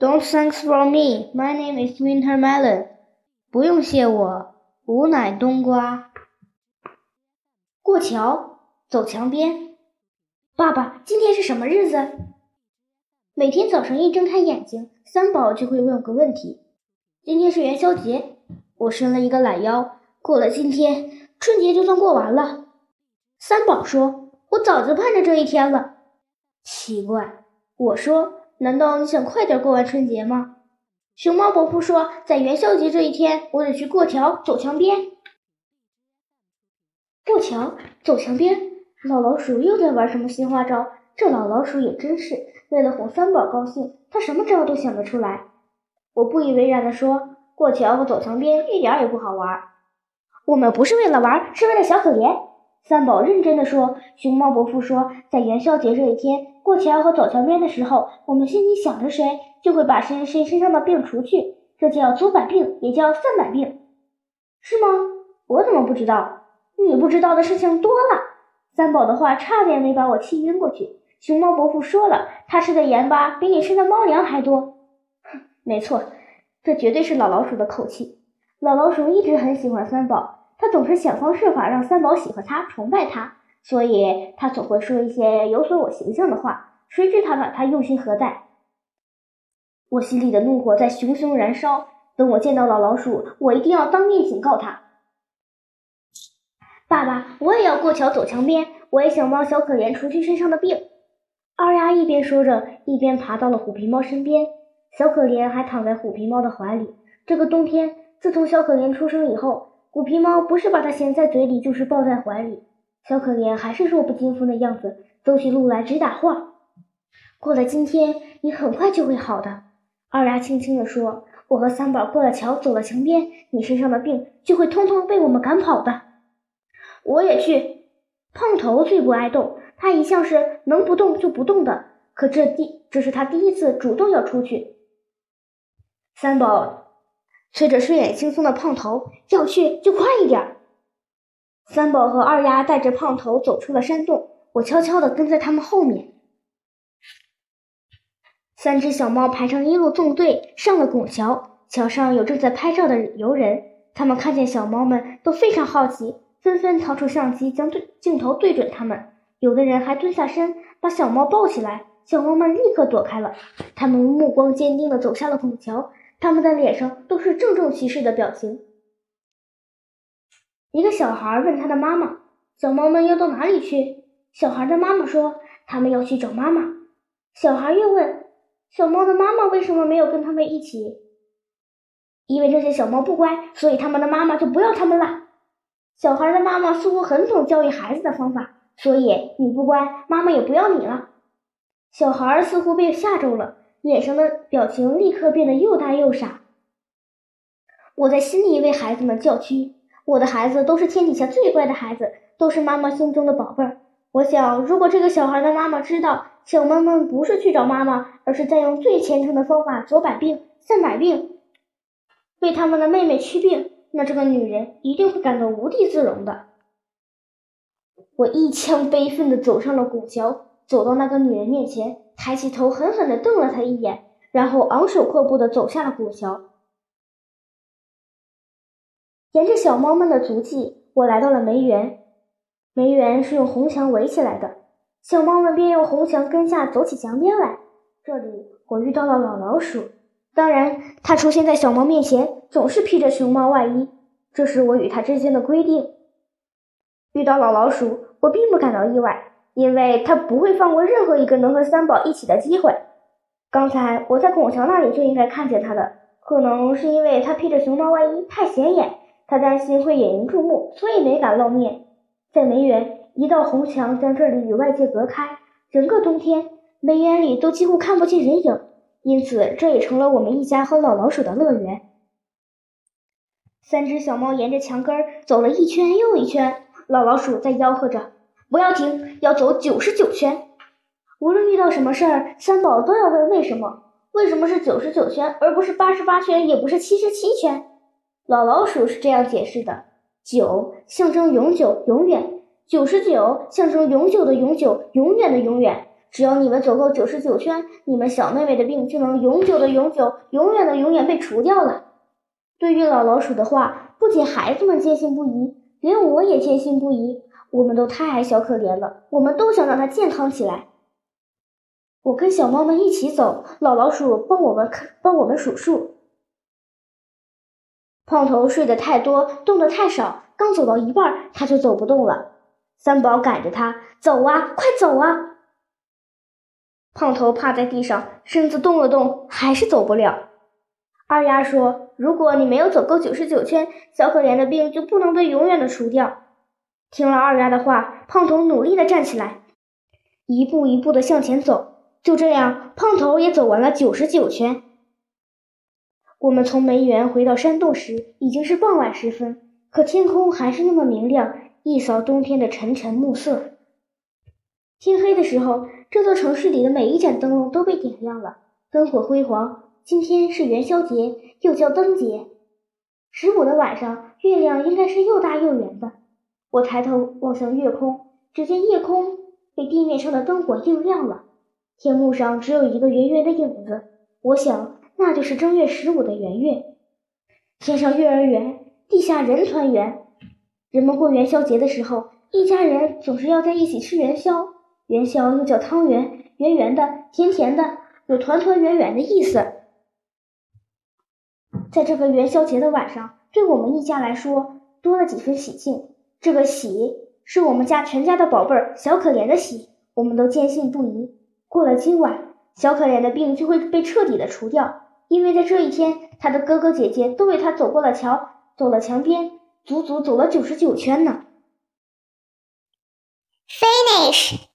Don't thanks for me. My name is Winter Melon. 不用谢我，吾乃冬瓜。过桥，走墙边。爸爸，今天是什么日子？每天早上一睁开眼睛，三宝就会问个问题：今天是元宵节。我伸了一个懒腰，过了今天，春节就算过完了。三宝说：“我早就盼着这一天了。”奇怪，我说。难道你想快点过完春节吗？熊猫伯父说，在元宵节这一天，我得去过桥走墙边。过桥走墙边，老老鼠又在玩什么新花招？这老老鼠也真是，为了哄三宝高兴，他什么招都想得出来。我不以为然地说，过桥和走墙边一点也不好玩。我们不是为了玩，是为了小可怜。三宝认真的说：“熊猫伯父说，在元宵节这一天，过桥和走桥边的时候，我们心里想着谁，就会把谁谁身上的病除去，这叫足百病，也叫散百病，是吗？我怎么不知道？你不知道的事情多了。”三宝的话差点没把我气晕过去。熊猫伯父说了，他吃的盐巴比你吃的猫粮还多。哼，没错，这绝对是老老鼠的口气。老老鼠一直很喜欢三宝。他总是想方设法让三宝喜欢他、崇拜他，所以他总会说一些有损我形象的话。谁知他把他用心何在？我心里的怒火在熊熊燃烧。等我见到老老鼠，我一定要当面警告他。爸爸，我也要过桥走墙边，我也想帮小可怜除去身上的病。二丫一边说着，一边爬到了虎皮猫身边。小可怜还躺在虎皮猫的怀里。这个冬天，自从小可怜出生以后。虎皮猫不是把它衔在嘴里，就是抱在怀里。小可怜还是弱不禁风的样子，走起路来直打晃。过了今天，你很快就会好的。二丫轻轻地说：“我和三宝过了桥，走了墙边，你身上的病就会通通被我们赶跑的。”我也去。胖头最不爱动，他一向是能不动就不动的。可这第这是他第一次主动要出去。三宝。催着睡眼惺忪的胖头要去就快一点。三宝和二丫带着胖头走出了山洞，我悄悄地跟在他们后面。三只小猫排成一路纵队上了拱桥，桥上有正在拍照的游人，他们看见小猫们都非常好奇，纷纷掏出相机将对镜头对准它们。有的人还蹲下身把小猫抱起来，小猫们立刻躲开了。他们目光坚定地走下了拱桥。他们的脸上都是郑重其事的表情。一个小孩问他的妈妈：“小猫们要到哪里去？”小孩的妈妈说：“他们要去找妈妈。”小孩又问：“小猫的妈妈为什么没有跟他们一起？”因为这些小猫不乖，所以他们的妈妈就不要他们了。小孩的妈妈似乎很懂教育孩子的方法，所以你不乖，妈妈也不要你了。小孩似乎被吓着了。脸上的表情立刻变得又大又傻。我在心里为孩子们叫屈，我的孩子都是天底下最乖的孩子，都是妈妈心中的宝贝儿。我想，如果这个小孩的妈妈知道小猫们不是去找妈妈，而是在用最虔诚的方法走百病、散百病，为他们的妹妹驱病，那这个女人一定会感到无地自容的。我一腔悲愤地走上了拱桥，走到那个女人面前。抬起头，狠狠地瞪了她一眼，然后昂首阔步地走下了古桥。沿着小猫们的足迹，我来到了梅园。梅园是用红墙围起来的，小猫们便用红墙根下走起墙边来。这里，我遇到了老老鼠。当然，它出现在小猫面前，总是披着熊猫外衣，这是我与它之间的规定。遇到老老鼠，我并不感到意外。因为它不会放过任何一个能和三宝一起的机会。刚才我在拱桥那里就应该看见它的，可能是因为它披着熊猫外衣太显眼，他担心会引人注目，所以没敢露面。在梅园，一道红墙将这里与外界隔开，整个冬天梅园里都几乎看不见人影，因此这也成了我们一家和老老鼠的乐园。三只小猫沿着墙根走了一圈又一圈，老老鼠在吆喝着。不要停，要走九十九圈。无论遇到什么事儿，三宝都要问为什么？为什么是九十九圈，而不是八十八圈，也不是七十七圈？老老鼠是这样解释的：九象征永久、永远；九十九象征永久的永久、永远的永远；只要你们走够九十九圈，你们小妹妹的病就能永久的永久、永远的永远被除掉了。对于老老鼠的话，不仅孩子们坚信不疑，连我也坚信不疑。我们都太爱小可怜了，我们都想让它健康起来。我跟小猫们一起走，老老鼠帮我们看，帮我们数数。胖头睡得太多，动得太少，刚走到一半，他就走不动了。三宝赶着他走啊，快走啊！胖头趴在地上，身子动了动，还是走不了。二丫说：“如果你没有走够九十九圈，小可怜的病就不能被永远的除掉。”听了二丫的话，胖头努力的站起来，一步一步的向前走。就这样，胖头也走完了九十九圈。我们从梅园回到山洞时，已经是傍晚时分，可天空还是那么明亮，一扫冬天的沉沉暮色。天黑的时候，这座城市里的每一盏灯笼都被点亮了，灯火辉煌。今天是元宵节，又叫灯节。十五的晚上，月亮应该是又大又圆的。我抬头望向月空，只见夜空被地面上的灯火映亮了，天幕上只有一个圆圆的影子。我想。那就是正月十五的圆月，天上月儿圆，地下人团圆。人们过元宵节的时候，一家人总是要在一起吃元宵。元宵又叫汤圆，圆圆的，甜甜的，有团团圆圆的意思。在这个元宵节的晚上，对我们一家来说多了几分喜庆。这个喜是我们家全家的宝贝儿小可怜的喜，我们都坚信不疑。过了今晚，小可怜的病就会被彻底的除掉。因为在这一天，他的哥哥姐姐都为他走过了桥，走了墙边，足足走了九十九圈呢。Finish。